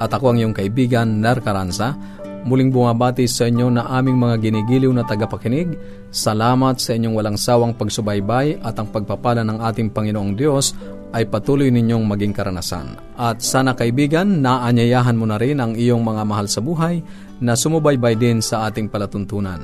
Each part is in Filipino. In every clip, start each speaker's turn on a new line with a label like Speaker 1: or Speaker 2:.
Speaker 1: At ako ang iyong kaibigan, Ner Caranza, muling bumabati sa inyo na aming mga ginigiliw na tagapakinig. Salamat sa inyong walang sawang pagsubaybay at ang pagpapala ng ating Panginoong Diyos ay patuloy ninyong maging karanasan. At sana kaibigan, naanyayahan mo na rin ang iyong mga mahal sa buhay na sumubaybay din sa ating palatuntunan.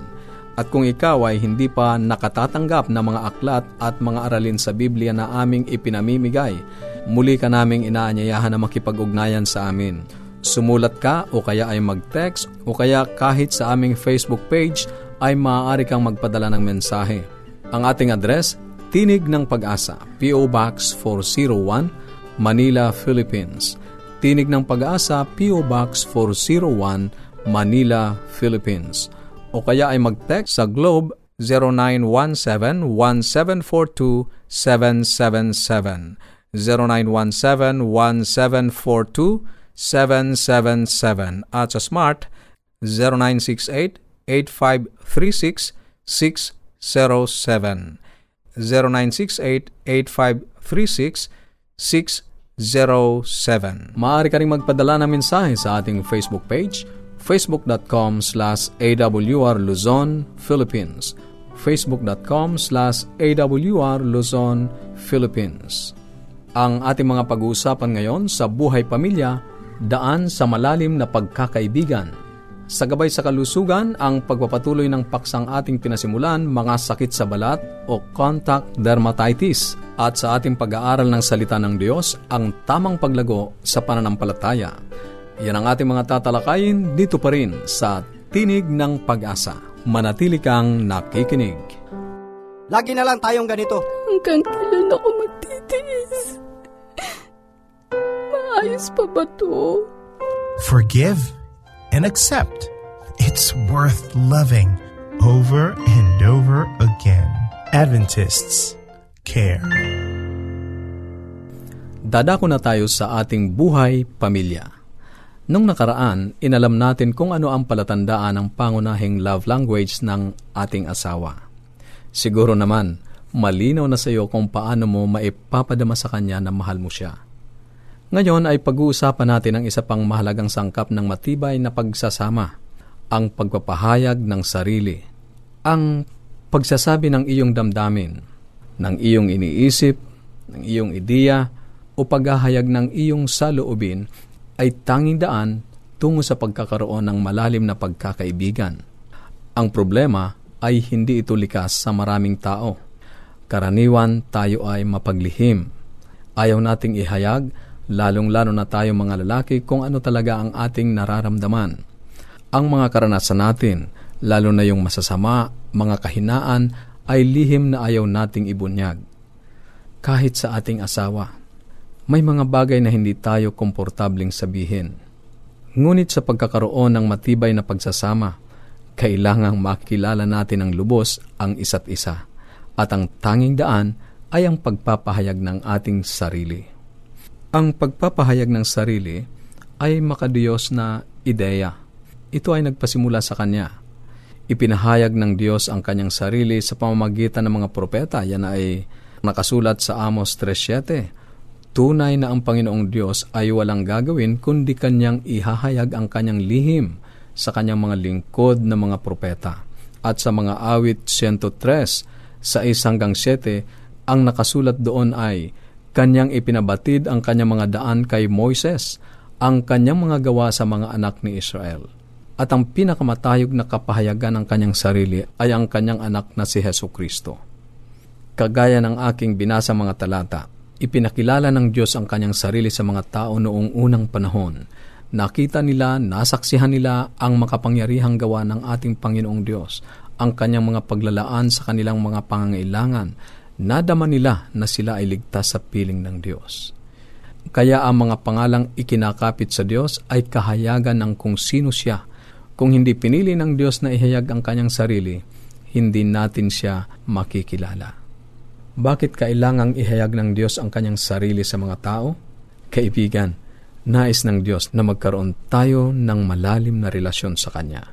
Speaker 1: At kung ikaw ay hindi pa nakatatanggap ng mga aklat at mga aralin sa Biblia na aming ipinamimigay, muli ka naming inaanyayahan na makipag-ugnayan sa amin. Sumulat ka o kaya ay mag-text o kaya kahit sa aming Facebook page ay maaari kang magpadala ng mensahe. Ang ating address, Tinig ng Pag-asa, P.O. Box 401, Manila, Philippines. Tinig ng Pag-asa, P.O. Box 401, Manila, Philippines. O kaya ay mag-text sa Globe 0917-1742-777. 0917-1742-777 at sa Smart 0968-8536-607. 0968-8536-607. Maaari ka rin magpadala ng mensahe sa ating Facebook page, facebook.com slash awr Luzon, Philippines. facebook.com slash awr Luzon, Philippines. Ang ating mga pag-uusapan ngayon sa buhay pamilya, daan sa malalim na pagkakaibigan. Sa gabay sa kalusugan, ang pagpapatuloy ng paksang ating pinasimulan, mga sakit sa balat o contact dermatitis. At sa ating pag-aaral ng salita ng Diyos, ang tamang paglago sa pananampalataya. Yan ang ating mga tatalakayin dito pa rin sa Tinig ng Pag-asa. Manatili kang nakikinig.
Speaker 2: Lagi na lang tayong ganito.
Speaker 3: Hanggang kailan ako magtitiis? Maayos pa ba to?
Speaker 4: Forgive and accept. It's worth loving over and over again. Adventists care.
Speaker 1: Dadako na tayo sa ating buhay pamilya. Nung nakaraan, inalam natin kung ano ang palatandaan ng pangunahing love language ng ating asawa. Siguro naman, malinaw na sa iyo kung paano mo maipapadama sa kanya na mahal mo siya. Ngayon ay pag-uusapan natin ang isa pang mahalagang sangkap ng matibay na pagsasama, ang pagpapahayag ng sarili. Ang pagsasabi ng iyong damdamin, ng iyong iniisip, ng iyong ideya, o paghahayag ng iyong saloobin ay tanging daan tungo sa pagkakaroon ng malalim na pagkakaibigan. Ang problema ay hindi ito likas sa maraming tao. Karaniwan tayo ay mapaglihim. Ayaw nating ihayag, lalong-lalo na tayo mga lalaki kung ano talaga ang ating nararamdaman. Ang mga karanasan natin, lalo na yung masasama, mga kahinaan, ay lihim na ayaw nating ibunyag. Kahit sa ating asawa, may mga bagay na hindi tayo komportabling sabihin. Ngunit sa pagkakaroon ng matibay na pagsasama, kailangang makilala natin ang lubos ang isa't isa at ang tanging daan ay ang pagpapahayag ng ating sarili. Ang pagpapahayag ng sarili ay makadiyos na ideya. Ito ay nagpasimula sa Kanya. Ipinahayag ng Diyos ang Kanyang sarili sa pamamagitan ng mga propeta. Yan ay nakasulat sa Amos 3.7 tunay na ang Panginoong Diyos ay walang gagawin kundi kanyang ihahayag ang kanyang lihim sa kanyang mga lingkod na mga propeta. At sa mga awit 103, sa isanggang 7, ang nakasulat doon ay, Kanyang ipinabatid ang kanyang mga daan kay Moises, ang kanyang mga gawa sa mga anak ni Israel. At ang pinakamatayog na kapahayagan ng kanyang sarili ay ang kanyang anak na si Heso Kristo. Kagaya ng aking binasa mga talata, ipinakilala ng Diyos ang kanyang sarili sa mga tao noong unang panahon. Nakita nila, nasaksihan nila ang makapangyarihang gawa ng ating Panginoong Diyos, ang kanyang mga paglalaan sa kanilang mga pangangailangan. Nadama nila na sila ay ligtas sa piling ng Diyos. Kaya ang mga pangalang ikinakapit sa Diyos ay kahayagan ng kung sino siya. Kung hindi pinili ng Diyos na ihayag ang kanyang sarili, hindi natin siya makikilala. Bakit kailangang ihayag ng Diyos ang kanyang sarili sa mga tao? Kaibigan, nais ng Diyos na magkaroon tayo ng malalim na relasyon sa Kanya.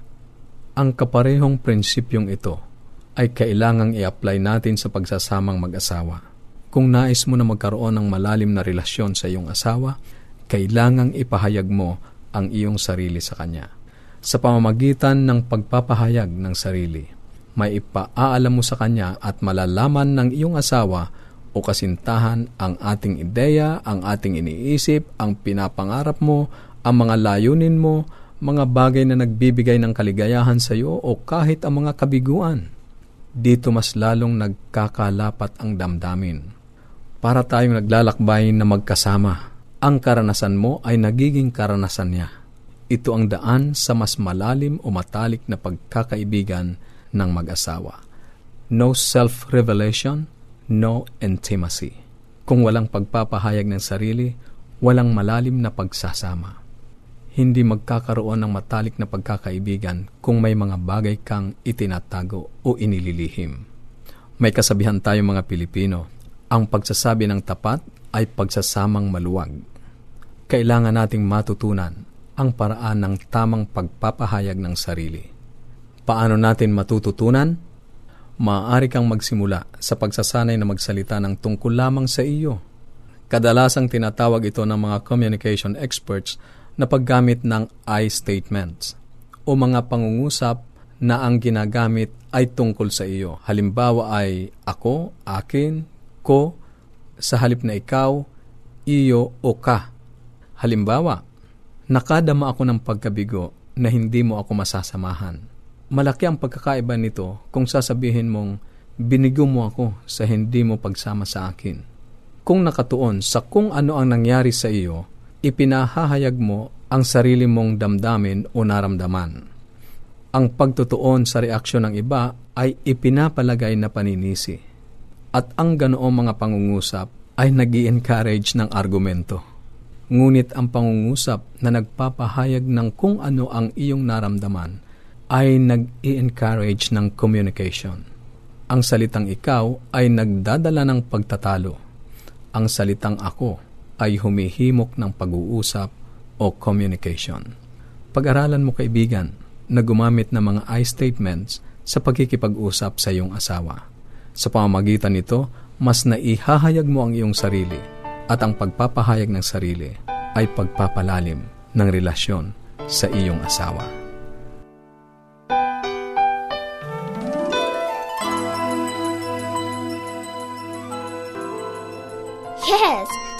Speaker 1: Ang kaparehong prinsipyong ito ay kailangang i-apply natin sa pagsasamang mag-asawa. Kung nais mo na magkaroon ng malalim na relasyon sa iyong asawa, kailangang ipahayag mo ang iyong sarili sa Kanya. Sa pamamagitan ng pagpapahayag ng sarili, may ipaalam mo sa kanya at malalaman ng iyong asawa o kasintahan ang ating ideya, ang ating iniisip, ang pinapangarap mo, ang mga layunin mo, mga bagay na nagbibigay ng kaligayahan sa iyo o kahit ang mga kabiguan. Dito mas lalong nagkakalapat ang damdamin. Para tayong naglalakbay na magkasama, ang karanasan mo ay nagiging karanasan niya. Ito ang daan sa mas malalim o matalik na pagkakaibigan ng mag-asawa. No self-revelation, no intimacy. Kung walang pagpapahayag ng sarili, walang malalim na pagsasama. Hindi magkakaroon ng matalik na pagkakaibigan kung may mga bagay kang itinatago o inililihim. May kasabihan tayo mga Pilipino, ang pagsasabi ng tapat ay pagsasamang maluwag. Kailangan nating matutunan ang paraan ng tamang pagpapahayag ng sarili Paano natin matututunan? Maaari kang magsimula sa pagsasanay na magsalita ng tungkol lamang sa iyo. Kadalasang tinatawag ito ng mga communication experts na paggamit ng I statements o mga pangungusap na ang ginagamit ay tungkol sa iyo. Halimbawa ay ako, akin, ko, sa halip na ikaw, iyo o ka. Halimbawa, nakadama ako ng pagkabigo na hindi mo ako masasamahan malaki ang pagkakaiba nito kung sasabihin mong binigo mo ako sa hindi mo pagsama sa akin. Kung nakatuon sa kung ano ang nangyari sa iyo, ipinahahayag mo ang sarili mong damdamin o naramdaman. Ang pagtutuon sa reaksyon ng iba ay ipinapalagay na paninisi. At ang ganoong mga pangungusap ay nag encourage ng argumento. Ngunit ang pangungusap na nagpapahayag ng kung ano ang iyong naramdaman ay nag-i-encourage ng communication. Ang salitang ikaw ay nagdadala ng pagtatalo. Ang salitang ako ay humihimok ng pag-uusap o communication. Pag-aralan mo kaibigan na gumamit ng mga I statements sa pagkikipag-usap sa iyong asawa. Sa pamamagitan nito, mas naihahayag mo ang iyong sarili at ang pagpapahayag ng sarili ay pagpapalalim ng relasyon sa iyong asawa.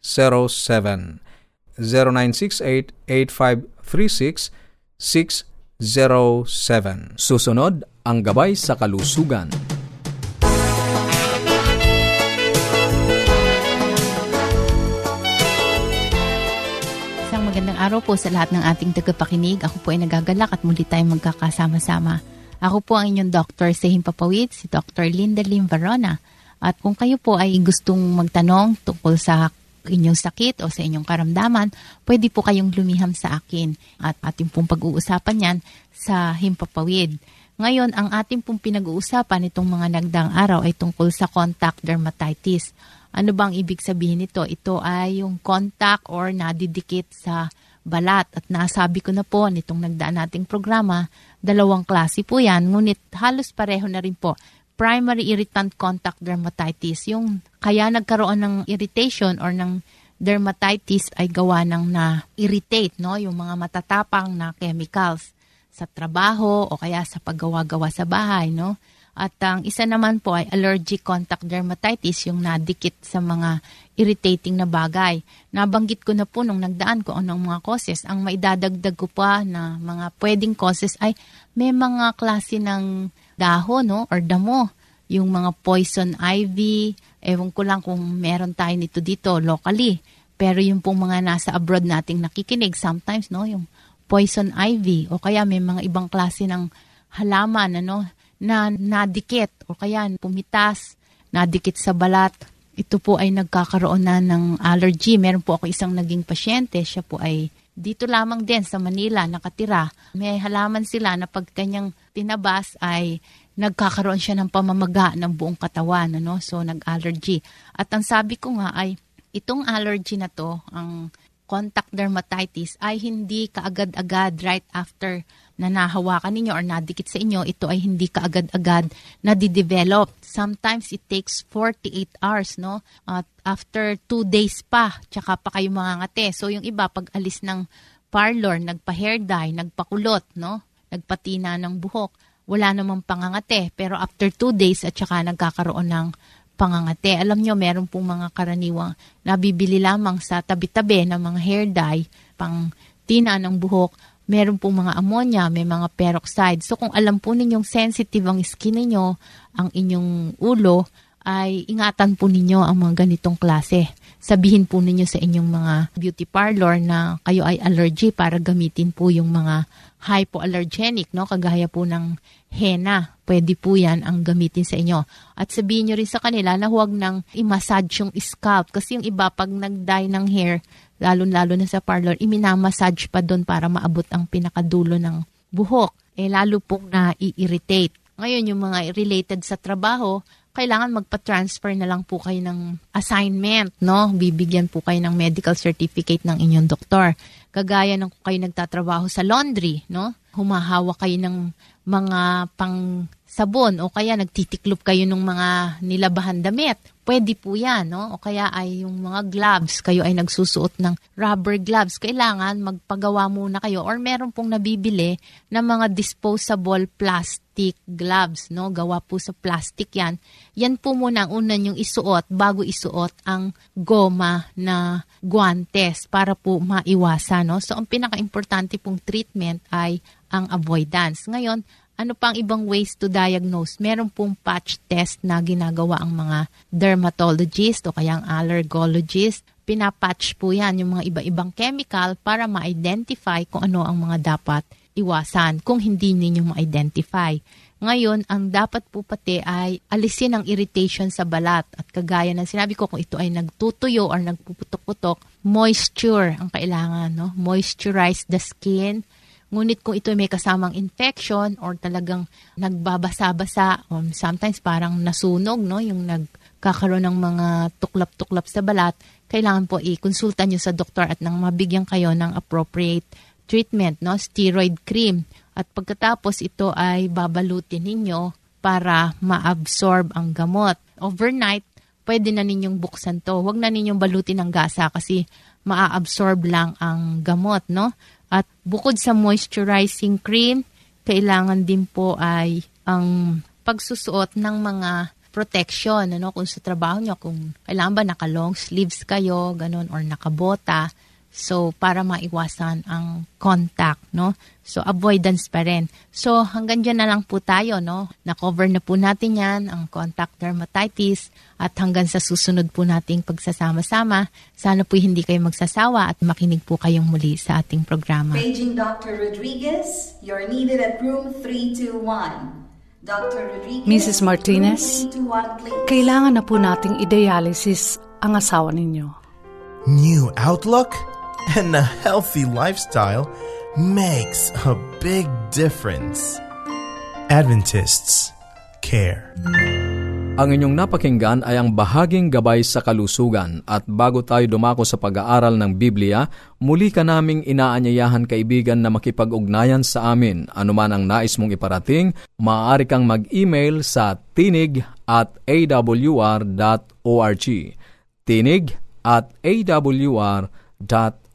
Speaker 1: 0968 0968-8536-607. Susunod, ang gabay sa kalusugan.
Speaker 5: Isang magandang araw po sa lahat ng ating tagapakinig. Ako po ay nagagalak at muli tayong magkakasama-sama. Ako po ang inyong Dr. sa Himpapawid, si Dr. Linda Lim Varona at kung kayo po ay gustong magtanong tungkol sa inyong sakit o sa inyong karamdaman, pwede po kayong lumiham sa akin at ating pong pag-uusapan yan sa Himpapawid. Ngayon, ang ating pong pinag-uusapan itong mga nagdang araw ay tungkol sa contact dermatitis. Ano bang ibig sabihin nito? Ito ay yung contact or nadidikit sa balat. At nasabi ko na po nitong nagdaan nating programa, dalawang klase po yan, ngunit halos pareho na rin po. Primary irritant contact dermatitis, yung kaya nagkaroon ng irritation or ng dermatitis ay gawa ng na-irritate, no? yung mga matatapang na chemicals sa trabaho o kaya sa paggawa-gawa sa bahay. No? At ang isa naman po ay allergic contact dermatitis, yung nadikit sa mga irritating na bagay. Nabanggit ko na po nung nagdaan ko anong mga causes. Ang maidadagdag ko pa na mga pwedeng causes ay may mga klase ng dahon no? or damo. Yung mga poison ivy, ewan ko lang kung meron tayo nito dito locally. Pero yung pong mga nasa abroad nating nakikinig, sometimes, no, yung poison ivy o kaya may mga ibang klase ng halaman, ano, na nadikit o kaya pumitas, nadikit sa balat. Ito po ay nagkakaroon na ng allergy. Meron po ako isang naging pasyente. Siya po ay dito lamang din sa Manila nakatira. May halaman sila na pag kanyang tinabas ay nagkakaroon siya ng pamamaga ng buong katawan. Ano? So, nag-allergy. At ang sabi ko nga ay, itong allergy na to, ang contact dermatitis, ay hindi kaagad-agad right after na nahawakan ninyo or nadikit sa inyo, ito ay hindi kaagad-agad na di-develop. Sometimes it takes 48 hours, no? At after 2 days pa, tsaka pa kayo mangangate. So yung iba, pag alis ng parlor, nagpa-hair dye, nagpakulot, no? Nagpatina ng buhok, wala namang pangangate. Pero after 2 days at tsaka nagkakaroon ng pangangate. Alam nyo, meron pong mga karaniwang nabibili lamang sa tabi-tabi ng mga hair dye, pang tina ng buhok meron pong mga ammonia, may mga peroxide. So kung alam po ninyong sensitive ang skin ninyo, ang inyong ulo, ay ingatan po ninyo ang mga ganitong klase. Sabihin po ninyo sa inyong mga beauty parlor na kayo ay allergy para gamitin po yung mga hypoallergenic, no? kagaya po ng henna. Pwede po yan ang gamitin sa inyo. At sabihin nyo rin sa kanila na huwag nang i-massage yung scalp. Kasi yung iba, pag nag-dye ng hair, lalo-lalo na sa parlor, iminamassage pa doon para maabot ang pinakadulo ng buhok. Eh, lalo pong na-irritate. Ngayon, yung mga related sa trabaho, kailangan magpa-transfer na lang po kayo ng assignment, no? Bibigyan po kayo ng medical certificate ng inyong doktor. Kagaya ng kung kayo nagtatrabaho sa laundry, no? Humahawa kayo ng mga pang sabon o kaya nagtitiklop kayo ng mga nilabahan damit. Pwede po yan, no? O kaya ay yung mga gloves, kayo ay nagsusuot ng rubber gloves. Kailangan magpagawa muna kayo or meron pong nabibili ng mga disposable plastic gloves, no? Gawa po sa plastic yan. Yan po muna ang una yung isuot bago isuot ang goma na guantes para po maiwasan, no? So, ang pinaka-importante pong treatment ay ang avoidance. Ngayon, ano pang ibang ways to diagnose? Meron pong patch test na ginagawa ang mga dermatologist o kaya ang allergologist. Pinapatch po yan yung mga iba-ibang chemical para ma-identify kung ano ang mga dapat iwasan kung hindi ninyo ma-identify. Ngayon, ang dapat po pati ay alisin ang irritation sa balat. At kagaya ng sinabi ko, kung ito ay nagtutuyo or nagpuputok-putok, moisture ang kailangan. No? Moisturize the skin, Ngunit kung ito may kasamang infection or talagang nagbabasa-basa, um, sometimes parang nasunog, no, yung nagkakaroon ng mga tuklap-tuklap sa balat, kailangan po i-konsulta nyo sa doktor at nang mabigyan kayo ng appropriate treatment, no, steroid cream. At pagkatapos ito ay babalutin ninyo para ma-absorb ang gamot. Overnight, pwede na ninyong buksan to. Huwag na ninyong balutin ng gasa kasi maa-absorb lang ang gamot, no? At bukod sa moisturizing cream, kailangan din po ay ang pagsusuot ng mga protection, ano, kung sa trabaho nyo, kung kailangan ba naka long sleeves kayo, ganun, or nakabota, So, para maiwasan ang contact, no? So, avoidance pa rin. So, hanggang dyan na lang po tayo, no? Na-cover na po natin yan, ang contact dermatitis. At hanggang sa susunod po nating pagsasama-sama, sana po hindi kayo magsasawa at makinig po kayong muli sa ating programa.
Speaker 6: Paging Dr. Rodriguez, you're needed at room 321. Dr. Rodriguez,
Speaker 7: Mrs. Martinez, kailangan na po nating i-dialysis ang asawa ninyo.
Speaker 4: New outlook? And a healthy lifestyle makes a big difference. Adventists care.
Speaker 1: Ang inyong napakinggan ay ang bahaging gabay sa kalusugan at bago tayo dumako sa pag-aaral ng Biblia, muli ka naming inaanyayahan kaibigan na makipag-ugnayan sa amin. Anuman ang nais mong iparating, maaari kang mag-email sa tinig at awr.org. Tinig at awr.org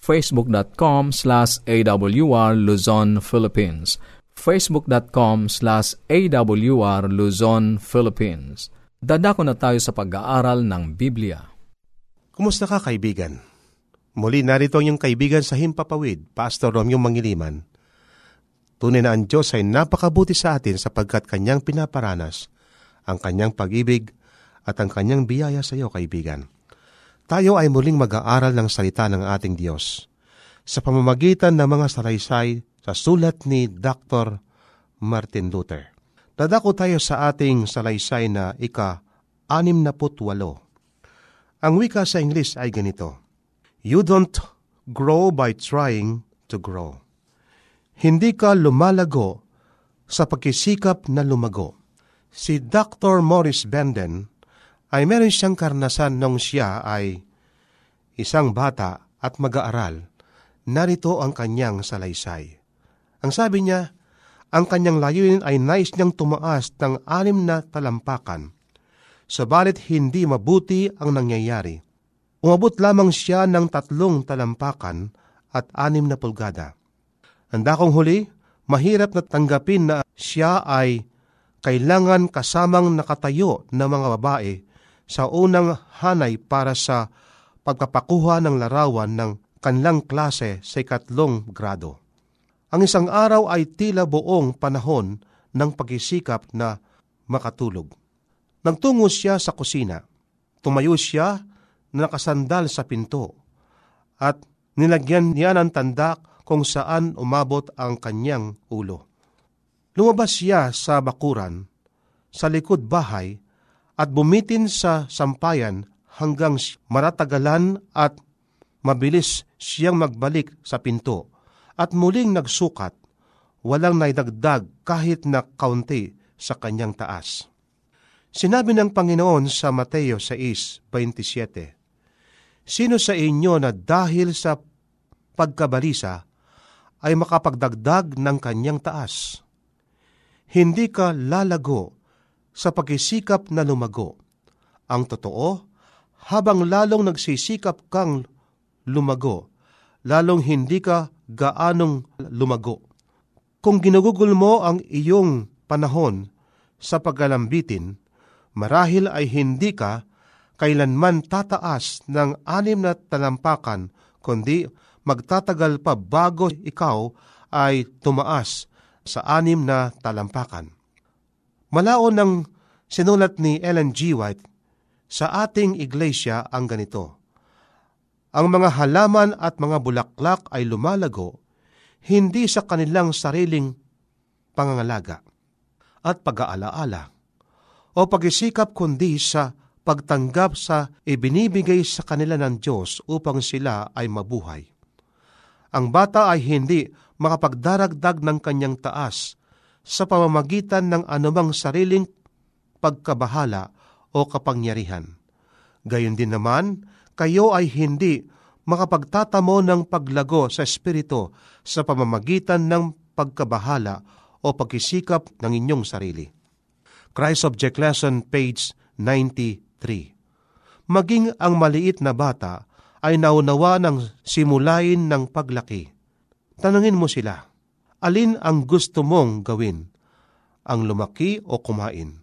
Speaker 1: facebook.com slash awr Luzon, Philippines facebook.com slash awr Luzon, Philippines Dadako na tayo sa pag-aaral ng Biblia.
Speaker 8: Kumusta ka kaibigan? Muli narito ang iyong kaibigan sa Himpapawid, Pastor Romeo Mangiliman. Tunay na ang Diyos ay napakabuti sa atin sapagkat Kanyang pinaparanas ang Kanyang pag-ibig at ang Kanyang biyaya sa iyo, kaibigan. Tayo ay muling mag-aaral ng salita ng ating Diyos sa pamamagitan ng mga salaysay sa sulat ni Dr. Martin Luther. Dadako tayo sa ating salaysay na ika-anim na putwalo. Ang wika sa English ay ganito, You don't grow by trying to grow. Hindi ka lumalago sa pagkisikap na lumago. Si Dr. Morris Benden ay meron siyang karnasan nung siya ay isang bata at mag-aaral. Narito ang kanyang salaysay. Ang sabi niya, ang kanyang layunin ay nais niyang tumaas ng anim na talampakan. Sabalit hindi mabuti ang nangyayari. Umabot lamang siya ng tatlong talampakan at anim na pulgada. Ang dakong huli, mahirap na tanggapin na siya ay kailangan kasamang nakatayo ng mga babae sa unang hanay para sa pagpapakuha ng larawan ng kanlang klase sa ikatlong grado. Ang isang araw ay tila buong panahon ng pagsisikap na makatulog. Nagtungo siya sa kusina. Tumayo siya na nakasandal sa pinto at nilagyan niya ng tanda kung saan umabot ang kanyang ulo. Lumabas siya sa bakuran, sa likod bahay, at bumitin sa sampayan hanggang maratagalan at mabilis siyang magbalik sa pinto at muling nagsukat, walang naidagdag kahit na kaunti sa kanyang taas. Sinabi ng Panginoon sa Mateo 6.27, Sino sa inyo na dahil sa pagkabalisa ay makapagdagdag ng kanyang taas? Hindi ka lalago sa pagkisikap na lumago. Ang totoo, habang lalong nagsisikap kang lumago, lalong hindi ka gaanong lumago. Kung ginugugol mo ang iyong panahon sa paggalambitin, marahil ay hindi ka kailanman tataas ng anim na talampakan, kundi magtatagal pa bago ikaw ay tumaas sa anim na talampakan. Malaon ng sinulat ni Ellen G. White sa ating iglesia ang ganito, ang mga halaman at mga bulaklak ay lumalago hindi sa kanilang sariling pangangalaga at pag-aalaala o pag-isikap kundi sa pagtanggap sa ibinibigay sa kanila ng Diyos upang sila ay mabuhay. Ang bata ay hindi makapagdaragdag ng kanyang taas sa pamamagitan ng anumang sariling pagkabahala o kapangyarihan. Gayon din naman, kayo ay hindi makapagtatamo ng paglago sa Espiritu sa pamamagitan ng pagkabahala o pagkisikap ng inyong sarili. Christ Object Lesson, page 93 Maging ang maliit na bata ay naunawa ng simulain ng paglaki. Tanungin mo sila, alin ang gusto mong gawin? Ang lumaki o kumain?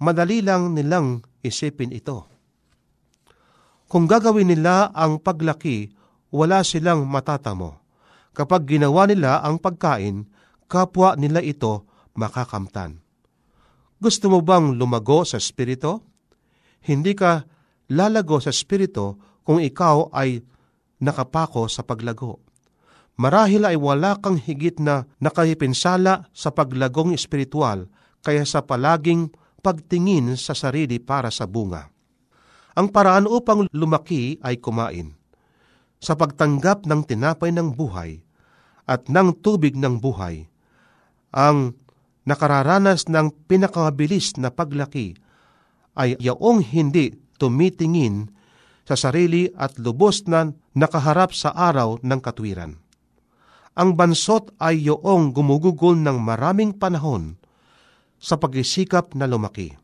Speaker 8: Madali lang nilang isipin ito kung gagawin nila ang paglaki, wala silang matatamo. Kapag ginawa nila ang pagkain, kapwa nila ito makakamtan. Gusto mo bang lumago sa spirito? Hindi ka lalago sa Espiritu kung ikaw ay nakapako sa paglago. Marahil ay wala kang higit na nakahipinsala sa paglagong espiritual kaya sa palaging pagtingin sa sarili para sa bunga. Ang paraan upang lumaki ay kumain. Sa pagtanggap ng tinapay ng buhay at ng tubig ng buhay, ang nakararanas ng pinakamabilis na paglaki ay yaong hindi tumitingin sa sarili at lubos na nakaharap sa araw ng katwiran ang bansot ay yoong gumugugol ng maraming panahon sa pagsisikap na lumaki.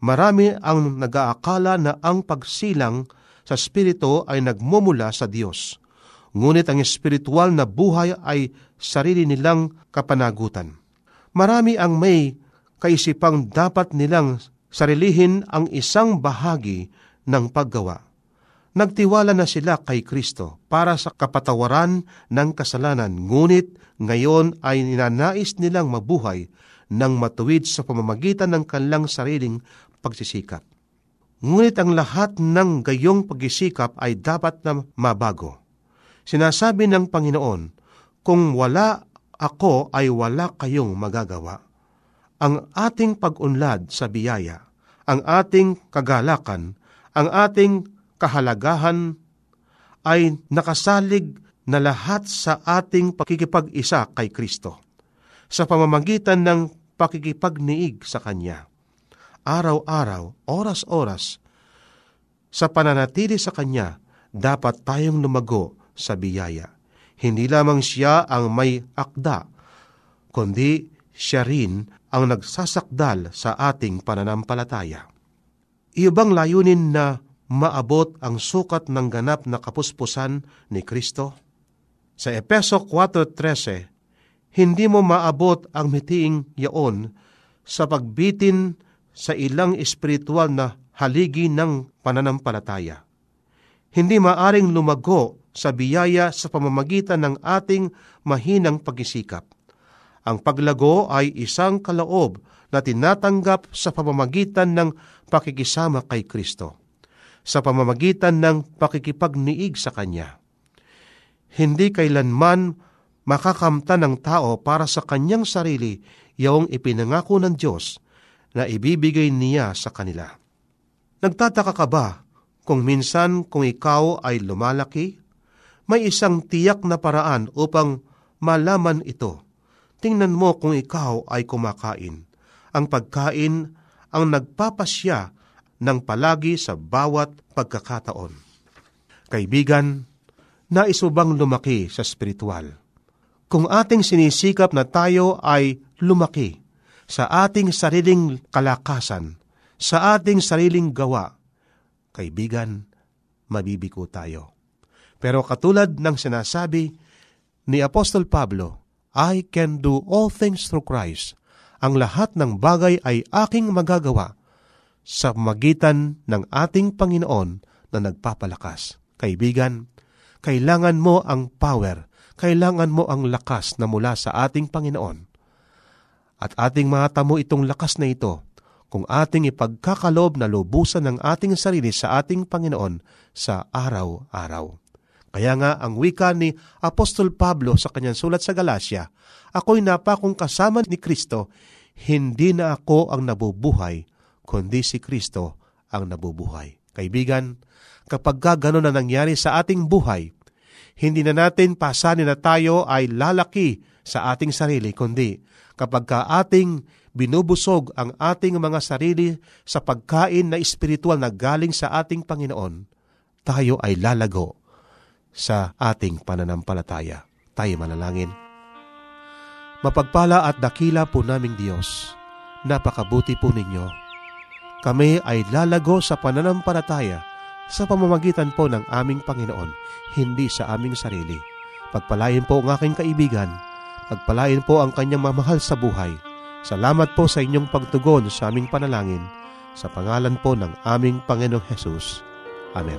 Speaker 8: Marami ang nagaakala na ang pagsilang sa Espiritu ay nagmumula sa Diyos. Ngunit ang espiritual na buhay ay sarili nilang kapanagutan. Marami ang may kaisipang dapat nilang sarilihin ang isang bahagi ng paggawa nagtiwala na sila kay Kristo para sa kapatawaran ng kasalanan, ngunit ngayon ay ninanais nilang mabuhay ng matuwid sa pamamagitan ng kanilang sariling pagsisikap. Ngunit ang lahat ng gayong pagsisikap ay dapat na mabago. Sinasabi ng Panginoon, kung wala ako ay wala kayong magagawa. Ang ating pag-unlad sa biyaya, ang ating kagalakan, ang ating kahalagahan ay nakasalig na lahat sa ating pakikipag-isa kay Kristo sa pamamagitan ng pakikipagniig sa Kanya. Araw-araw, oras-oras, sa pananatili sa Kanya, dapat tayong lumago sa biyaya. Hindi lamang siya ang may akda, kundi siya rin ang nagsasakdal sa ating pananampalataya. Iyobang layunin na maabot ang sukat ng ganap na kapuspusan ni Kristo? Sa Epeso 4.13, hindi mo maabot ang mitiing yaon sa pagbitin sa ilang espiritual na haligi ng pananampalataya. Hindi maaring lumago sa biyaya sa pamamagitan ng ating mahinang pag-isikap. Ang paglago ay isang kaloob na tinatanggap sa pamamagitan ng pakikisama kay Kristo sa pamamagitan ng pakikipagniig sa Kanya. Hindi kailanman makakamta ng tao para sa kanyang sarili yaong ipinangako ng Diyos na ibibigay niya sa kanila. Nagtataka ka ba kung minsan kung ikaw ay lumalaki? May isang tiyak na paraan upang malaman ito. Tingnan mo kung ikaw ay kumakain. Ang pagkain ang nagpapasya ng palagi sa bawat pagkakataon. Kaibigan, nais mo bang lumaki sa spiritual? Kung ating sinisikap na tayo ay lumaki sa ating sariling kalakasan, sa ating sariling gawa, kaibigan, mabibiko tayo. Pero katulad ng sinasabi ni Apostol Pablo, I can do all things through Christ. Ang lahat ng bagay ay aking magagawa sa magitan ng ating Panginoon na nagpapalakas. Kaibigan, kailangan mo ang power, kailangan mo ang lakas na mula sa ating Panginoon. At ating matamo itong lakas na ito kung ating ipagkakalob na lubusan ng ating sarili sa ating Panginoon sa araw-araw. Kaya nga ang wika ni Apostol Pablo sa kanyang sulat sa Galacia, Ako'y napakong kasama ni Kristo, hindi na ako ang nabubuhay, kundi si Kristo ang nabubuhay. Kaibigan, kapag gano'n na nangyari sa ating buhay, hindi na natin pasanin na tayo ay lalaki sa ating sarili, kundi kapag ka ating binubusog ang ating mga sarili sa pagkain na espiritual na galing sa ating Panginoon, tayo ay lalago sa ating pananampalataya. Tayo manalangin. Mapagpala at dakila po naming Diyos, napakabuti po ninyo kami ay lalago sa pananampalataya sa pamamagitan po ng aming Panginoon, hindi sa aming sarili. Pagpalain po ang aking kaibigan, pagpalain po ang kanyang mamahal sa buhay. Salamat po sa inyong pagtugon sa aming panalangin, sa pangalan po ng aming Panginoong Hesus. Amen.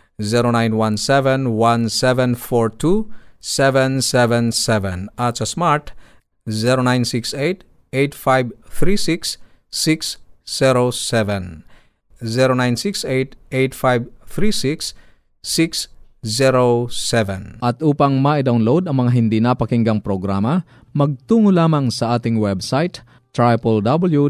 Speaker 1: 0917-1742-777 at sa Smart 0968-8536-607 0968-8536-607 At upang ma-download ang mga hindi napakinggang programa, magtungo lamang sa ating website www.awr.org